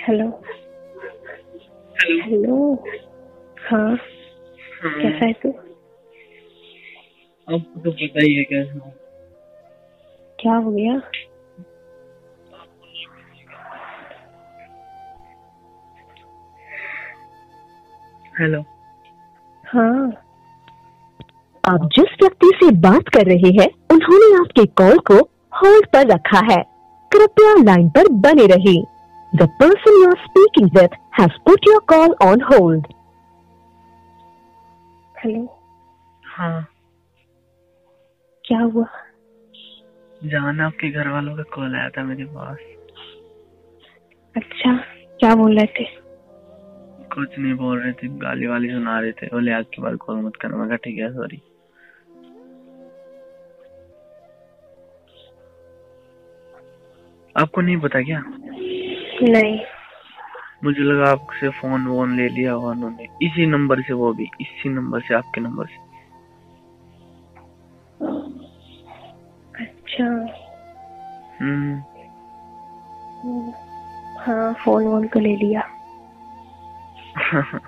Hello hello हाँ। कैसा है तू? आपको तो पता ही है? कैसा क्या हो गया? हेलो हाँ। आप जिस व्यक्ति से बात कर रहे हैं उन्होंने आपके कॉल को होल्ड पर रखा है। कृपया लाइन पर बने रहिए। The person you are speaking with has put your call on hold hello हाँ। क्या हुआ? जान आपके घर वालों का कॉल आया था मेरे पास। अच्छा क्या बोल रहे थे? कुछ नहीं बोल रहे थे गाली वाली सुना रहे थे। बोले आज के बाद कॉल मत करना। मैं कहा ठीक है सॉरी आपको नहीं पता क्या? नहीं। मुझे लगा आपसे फ़ोन वोन ले लिया हुआ उन्होंने। इसी नंबर से वो भी इसी नंबर से आपके नंबर से। अच्छा। हम्म। हाँ फ़ोन वोन तो ले लिया।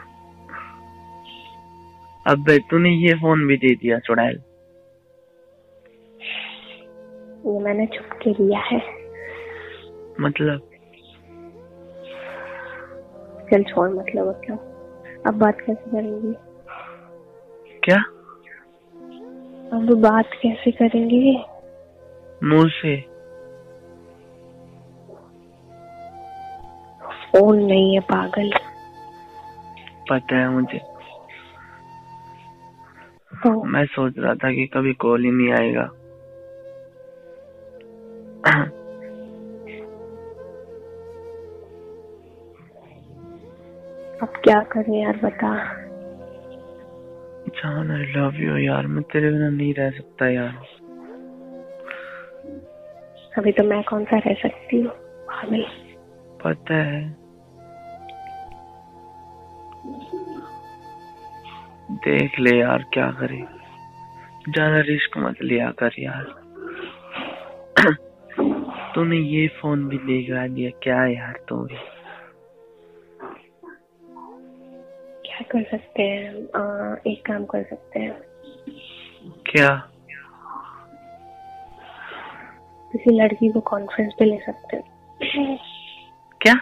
अब तूने ये फ़ोन भी दे दिया चुड़ैल। ये मैंने छुप के लिया है। मतलब? चल छोड़ मतलब मतलब अब बात कैसे करेंगे? क्या? अब बात कैसे करेंगे? मुँह से। फ़ोन नहीं है पागल। पता है मुझे। तो मैं सोच रहा था कि कभी कॉल ही नहीं आएगा। अब क्या करें यार बता। जान आई लव यू यार मैं तेरे बिना नहीं रह सकता यार। अभी तो मैं कौन सा रह सकती हूँ? पागल। पता है। देख ले यार क्या करे। ज़्यादा रिस्क मत लिया कर यार। तूने ये फ़ोन भी लेकर दिया क्या यार तू भी? क्या कर सकते हैं आ, एक काम कर सकते हैं। क्या? किसी लड़की को कॉन्फ्रेंस पे ले सकते हैं। क्या?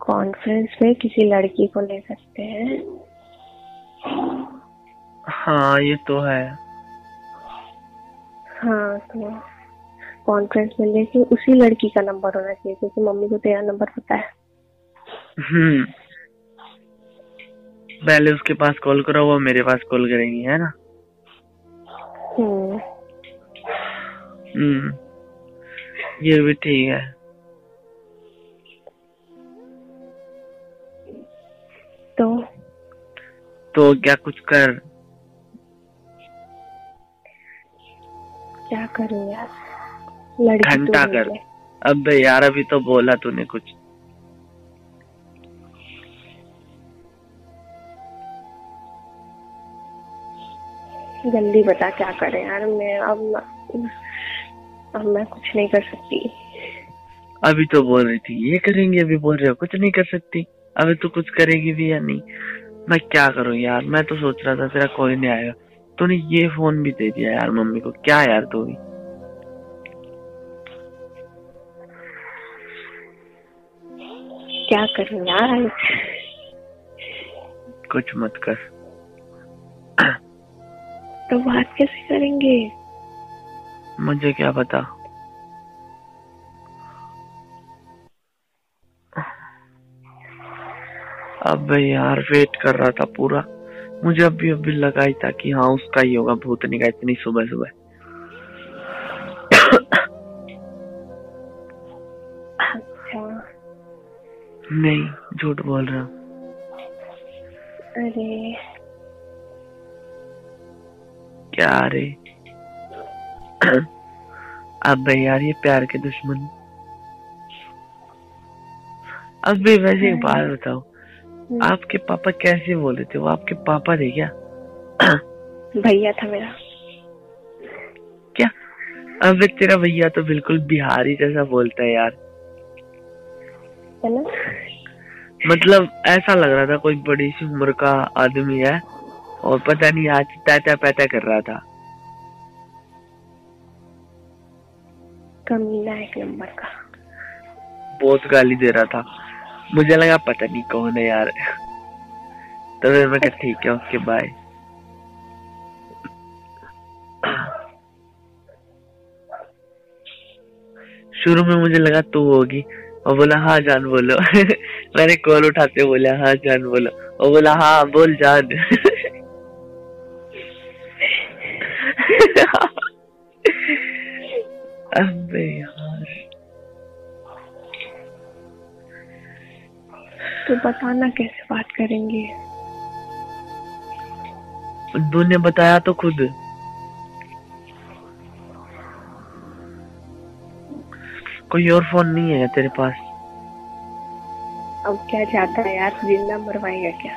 कॉन्फ्रेंस पे किसी लड़की को ले सकते हैं। हाँ ये तो है। हाँ तो कॉन्फ्रेंस में लेके उसी लड़की का नंबर होना चाहिए क्योंकि मम्मी को तेरा नंबर पता है। हम्म। पहले उसके पास कॉल करो वो मेरे पास कॉल करेंगी है ना? हम्म। हम्म ये भी ठीक है। तो? तो क्या कुछ कर? क्या करूँ यार? लड़की तो घंटा कर। अब यार अभी तो बोला तूने कुछ। जल्दी बता क्या करें यार मैं अब अब मैं कुछ नहीं कर सकती। अभी तो बोल रही थी ये करेंगे अभी बोल रहे हो कुछ नहीं कर सकती। अभी तो कुछ करेगी भी या नहीं? मैं क्या करूँ यार मैं तो सोच रहा था तेरा कोई नहीं आएगा। तूने ये फ़ोन भी दे दिया यार मम्मी को क्या यार तू भी? क्या करूँ यार? कुछ मत कर। तो बात कैसे करेंगे? मुझे क्या पता? अब यार वेट कर रहा था पूरा। मुझे अभी अभी लगा ही था कि हाँ उसका ही होगा भूतनी का इतनी सुबह सुबह अच्छा। नहीं झूठ बोल रहा अरे। क्या रे अब यार ये प्यार के दुश्मन। अब भी वैसे एक बात बताओ आपके पापा कैसे बोले थे? वो आपके पापा थे क्या? भैया था मेरा। क्या? अब तेरा भैया तो बिल्कुल बिहारी जैसा बोलता है यार। है ना? मतलब ऐसा लग रहा था कोई बड़ी सी उम्र का आदमी है। और पता नहीं आज पैता पैता कर रहा था। कमीना एक नंबर का। बहुत गाली दे रहा था। मुझे लगा पता नहीं कौन है यार। तो फिर मैं कहा ठीक है ओके बाय शुरू में मुझे लगा तू होगी। और बोला हाँ जान बोलो। मैंने कॉल उठाते बोला हाँ जान बोलो। और बोला हाँ बोल जान। अबे यार। तो बताना कैसे बात करेंगे? तूने बताया तो खुद। कोई और फ़ोन नहीं है तेरे पास? अब क्या चाहता है यार? ज़िंदा मरवाएगा क्या?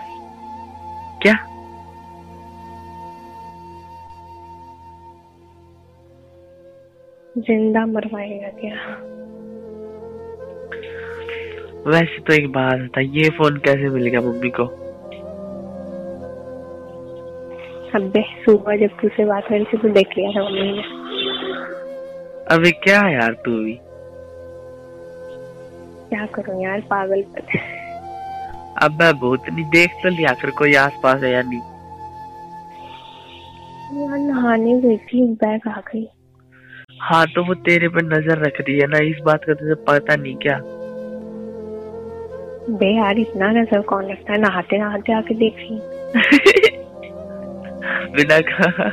क्या? ज़िंदा मरवाएगा क्या? वैसे तो एक बात था ये फ़ोन कैसे मिल गया मम्मी को? अबे सुबह जब तुझसे बात करी थी तो देख लिया था मम्मी ने। अबे क्या है यार तू भी? क्या करूँ यार पागल अब मैं बहुत नहीं देख तो लिया कर कोई आस पास है या नहीं। यार नहाने गई थी बैग आ गई। हाँ तो वो तेरे पर नज़र रख रही है ना इस बात का तुझे पता नहीं क्या? बे यार इतना नज़र कौन रखता है? नहाते नहाते आके देख रही बिना कहा।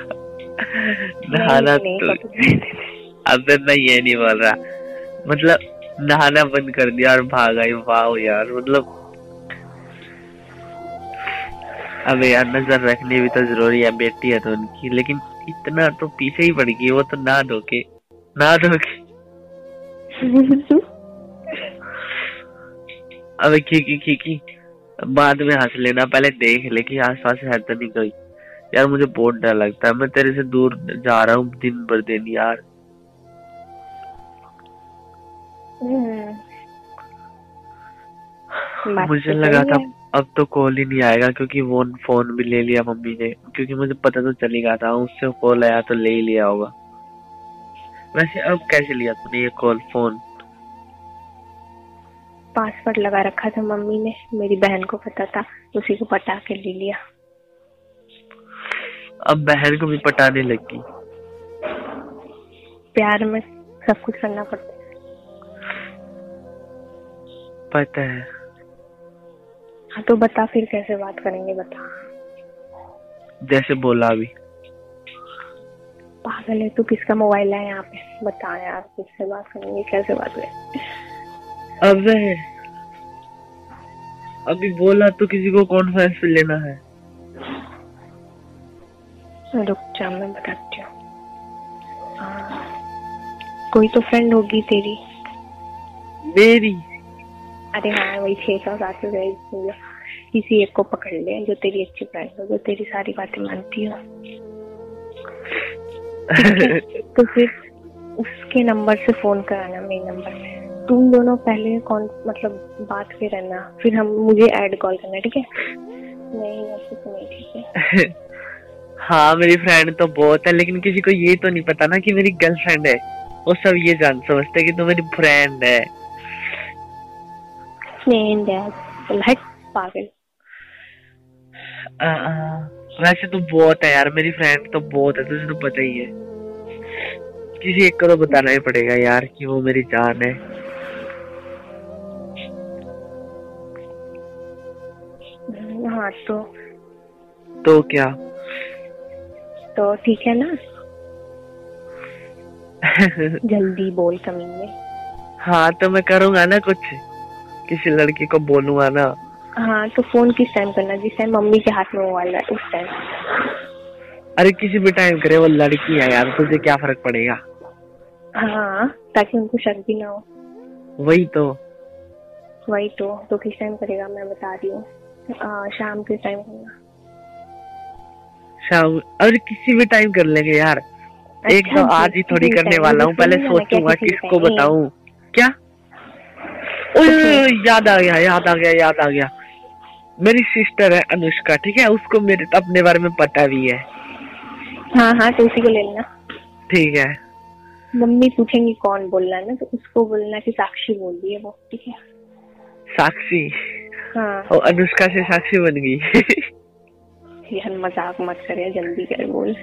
नहाना तो अब मैं ये नहीं बोल रहा। मतलब नहाना बंद कर दिया और भाग आई। वाह यार मतलब अबे यार नज़र रखनी भी तो ज़रूरी है बेटी है तो उनकी। लेकिन इतना तो पीछे ही पड़ गई वो तो ना धोके ना धोके अबे खीकी खीकी बाद में हंस लेना पहले देख ले कि आस पास है तो नहीं कोई यार मुझे बहुत डर लगता है मैं तेरे से दूर जा रहा हूँ दिन भर दिन यार हम्म। मुझे लगा था। अब तो कॉल ही नहीं आएगा क्योंकि वो फ़ोन भी ले लिया मम्मी ने। क्योंकि मुझे पता तो चल ही गया था उससे कॉल आया तो ले ही लिया होगा। वैसे अब कैसे लिया तूने ये कॉल फ़ोन पासवर्ड लगा रखा था मम्मी ने मेरी बहन को पता था उसी को पटा के ले लिया। अब बहन को भी पटाने लगी। प्यार में सब कुछ करना पड़ता है। पता है। हाँ तो बता फिर कैसे बात करेंगे बता। जैसे बोला अभी। पागल है तू किसका मोबाइल है यहाँ पे? बता यार किससे बात करेंगे कैसे बात करेंगे अब अभी बोला तो किसी को कॉन्फ्रेंस पे लेना है। रुक जा मैं बताती हूँ। हाँ, कोई तो फ्रेंड होगी तेरी। मेरी? अरे हाँ वही छह सौ सात सौ गए किसी एक को पकड़ ले जो तेरी अच्छी फ्रेंड हो जो तेरी सारी बातें मानती हो तो फिर उसके नंबर से फ़ोन कराना मेरे नंबर पे तुम दोनों पहले कौन मतलब बात के रहना फिर हम मुझे ऐड कॉल करना ठीक है नहीं वैसे तो नहीं ठीक है हाँ मेरी फ्रेंड तो बहुत है, लेकिन किसी को ये तो नहीं पता ना कि मेरी गर्लफ्रेंड है। वो सब ये जान समझते कि तू तो मेरी फ्रेंड है। है चल हट पागल। आ, आ, वैसे तो बहुत है यार मेरी फ्रेंड तो बहुत है तुझे तो पता ही है। किसी एक को तो बताना ही पड़ेगा यार कि वो मेरी जान है। हाँ तो। तो क्या? तो ठीक है ना? जल्दी बोल कमीने। हाँ तो मैं करूँगा ना कुछ। किसी लड़की को बोलूँगा ना? हाँ तो फ़ोन किस टाइम करना? जिस टाइम मम्मी के हाथ में मोबाइल है उस टाइम अरे किसी भी टाइम करे वो लड़की है यार तुझे क्या फ़र्क पड़ेगा? हाँ ताकि उनको शक भी ना हो। वही तो। वही तो तो किस टाइम करेगा मैं बता रही हूँ। शाम के टाइम करना शाम अरे किसी भी टाइम कर लेंगे यार। अच्छा, एक तो आज ही थोड़ी करने वाला हूँ पहले सोचूँगा किसको बताऊँ। क्या? याद आ गया याद आ गया याद आ गया। मेरी सिस्टर है अनुष्का ठीक है? उसको मेरे अपने बारे में पता भी है। हाँ हाँ तो उसी को ले लेना। ठीक है। मम्मी पूछेंगी कौन बोलना है ना तो उसको बोलना कि साक्षी बोल रही है वो ठीक है? साक्षी? हाँ। और अनुष्का से साक्षी बन गई। यार मज़ाक मत करे जल्दी कर बोल।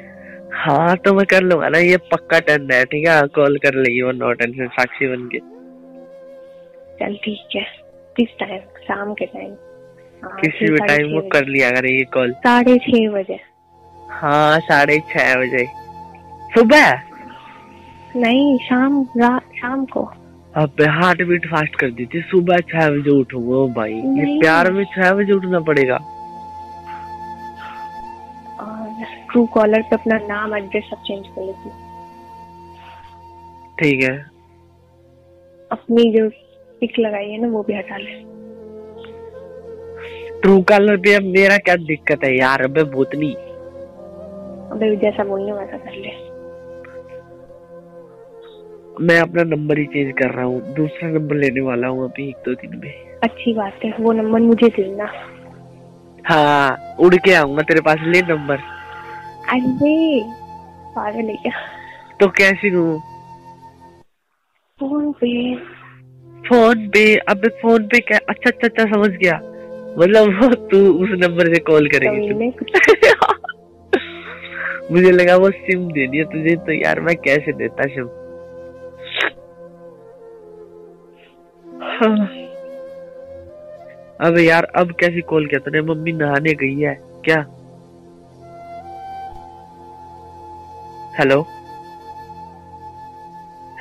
हाँ तो मैं कर लूँगा ना ये पक्का टर्न है ठीक है? कॉल कर लेगी वो नो टेंशन साक्षी बन के। चल ठीक है। किस टाइम शाम के टाइम हाँ, किसी भी टाइम वो कर लिया करे ये कॉल साढ़े छह बजे। हाँ साढ़े छह बजे। सुबह? नहीं शाम रात शाम को। अब हार्ट बीट फास्ट कर दी थी। सुबह छह बजे उठूँगा ओ भाई ये प्यार में छह बजे उठना पड़ेगा। और ट्रू कॉलर पे अपना नाम एड्रेस सब चेंज कर लेती ठीक है। अपनी जो पिक लगाई है ना वो भी हटा ले। ट्रू कलर पे अब मेरा क्या दिक्कत है यार अबे भूतनी अबे जैसा बोलने वैसा कर ले। मैं अपना नंबर ही चेंज कर रहा हूँ दूसरा नंबर लेने वाला हूँ अभी एक दो दिन में। अच्छी बात है वो नंबर मुझे देना। हाँ उड़ के आऊँगा तेरे पास ले नंबर। अरे पागल है क्या? तो कैसी हूँ? फ़ोन पे फ़ोन पे अब फ़ोन पे क्या अच्छा अच्छा अच्छा समझ गया। मतलब वो तू उस नंबर से कॉल करेगी तू। मुझे लगा वो सिम देनी है तुझे तो यार मैं कैसे देता सिम? हाँ। अबे यार अब कैसी कॉल किया तूने? मम्मी नहाने गई है क्या? हेलो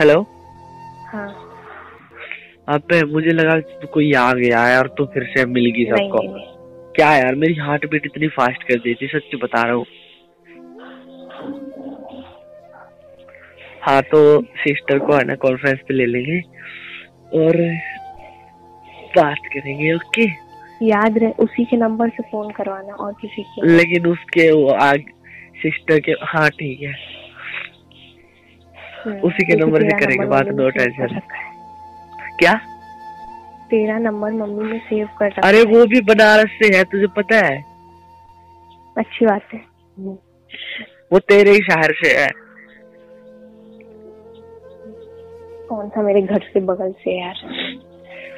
हेलो अबे मुझे लगा कोई आ गया है और तू फिर से मिल गई सबको। क्या यार मेरी हार्ट बीट इतनी फास्ट कर दी थी सच बता रहा हूँ। हाँ तो सिस्टर को है ना कॉन्फ्रेंस पे ले लेंगे और बात करेंगे ओके याद रहे उसी के नंबर से फ़ोन करवाना और किसी के। लेकिन उसके वो आग सिस्टर के हाँ ठीक है। हम्म, उसी के नंबर से करेंगे बात, ने सेव क्या? तेरा नंबर मम्मी ने सेव कर रखा अरे वो भी बनारस से है तुझे पता है? अच्छी बात है। वो तेरे ही शहर से है। कौन सा मेरे घर से बगल से यार?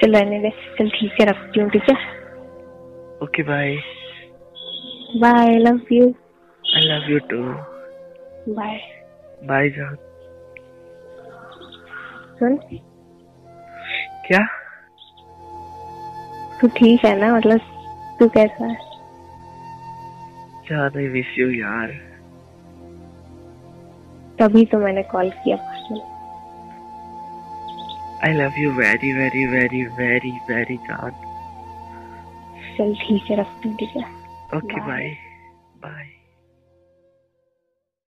चल रहने दे। चल ठीक है रखती हूँ ठीक है? Okay bye bye love you I love you too bye bye जान सुन। क्या? तू ठीक है ना मतलब तू कैसा है? जान आई मिस यू यार। तभी तो मैंने कॉल किया I love you very very very very very जान चल ठीक है रखती हूँ ठीक है। Okay bye